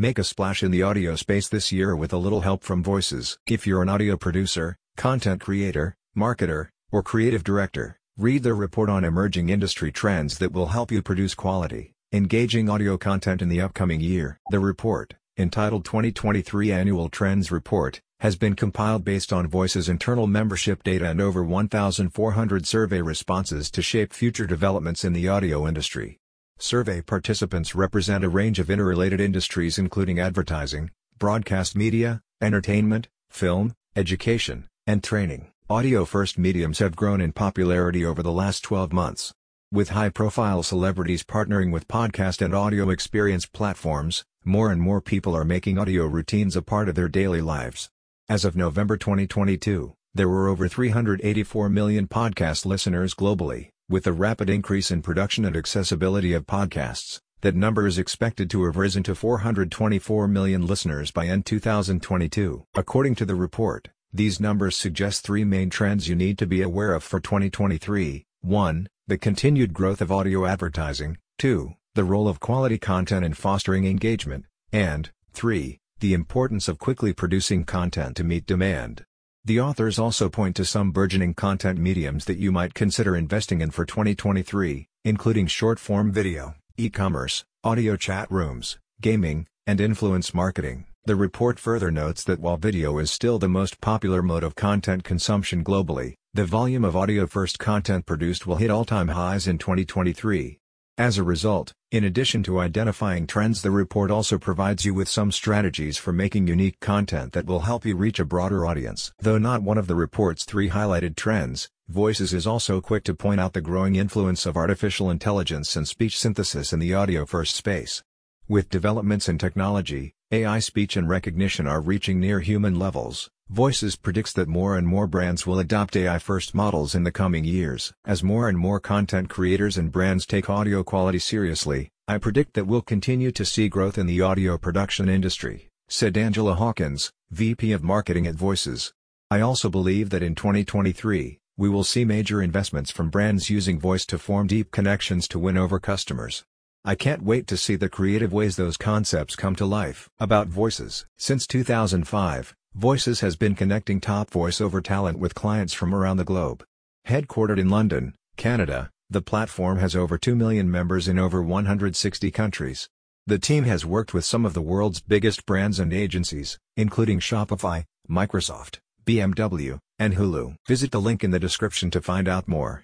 Make a splash in the audio space this year with a little help from Voices. If you're an audio producer, content creator, marketer, or creative director, read the report on emerging industry trends that will help you produce quality, engaging audio content in the upcoming year. The report, entitled 2023 Annual Trends Report, has been compiled based on Voice's internal membership data and over 1,400 survey responses to shape future developments in the audio industry. Survey participants represent a range of interrelated industries including advertising, broadcast media, entertainment, film, education, and training. Audio-first mediums have grown in popularity over the last 12 months. With high-profile celebrities partnering with podcast and audio experience platforms, more and more people are making audio routines a part of their daily lives. As of November 2022, there were over 384 million podcast listeners globally, with the rapid increase in production and accessibility of podcasts. That number is expected to have risen to 424 million listeners by end 2022. According to the report, these numbers suggest three main trends you need to be aware of for 2023. 1. The continued growth of audio advertising. 2. The role of quality content in fostering engagement. And, 3. The importance of quickly producing content to meet demand. The authors also point to some burgeoning content mediums that you might consider investing in for 2023, including short-form video, e-commerce, audio chat rooms, gaming, and influence marketing. The report further notes that while video is still the most popular mode of content consumption globally, the volume of audio-first content produced will hit all-time highs in 2023. As a result, in addition to identifying trends the report also provides you with some strategies for making unique content that will help you reach a broader audience. Though not one of the report's three highlighted trends, Voices is also quick to point out the growing influence of artificial intelligence and speech synthesis in the audio-first space. With developments in technology, AI speech and recognition are reaching near human levels. Voices predicts that more and more brands will adopt AI-first models in the coming years. As more and more content creators and brands take audio quality seriously, I predict that we'll continue to see growth in the audio production industry, said Angela Hawkins, VP of Marketing at Voices. I also believe that in 2023, we will see major investments from brands using voice to form deep connections to win over customers. I can't wait to see the creative ways those concepts come to life. About Voices Since 2005, Voices has been connecting top voiceover talent with clients from around the globe. Headquartered in London, Canada, the platform has over 2 million members in over 160 countries. The team has worked with some of the world's biggest brands and agencies, including Shopify, Microsoft, BMW, and Hulu. Visit the link in the description to find out more.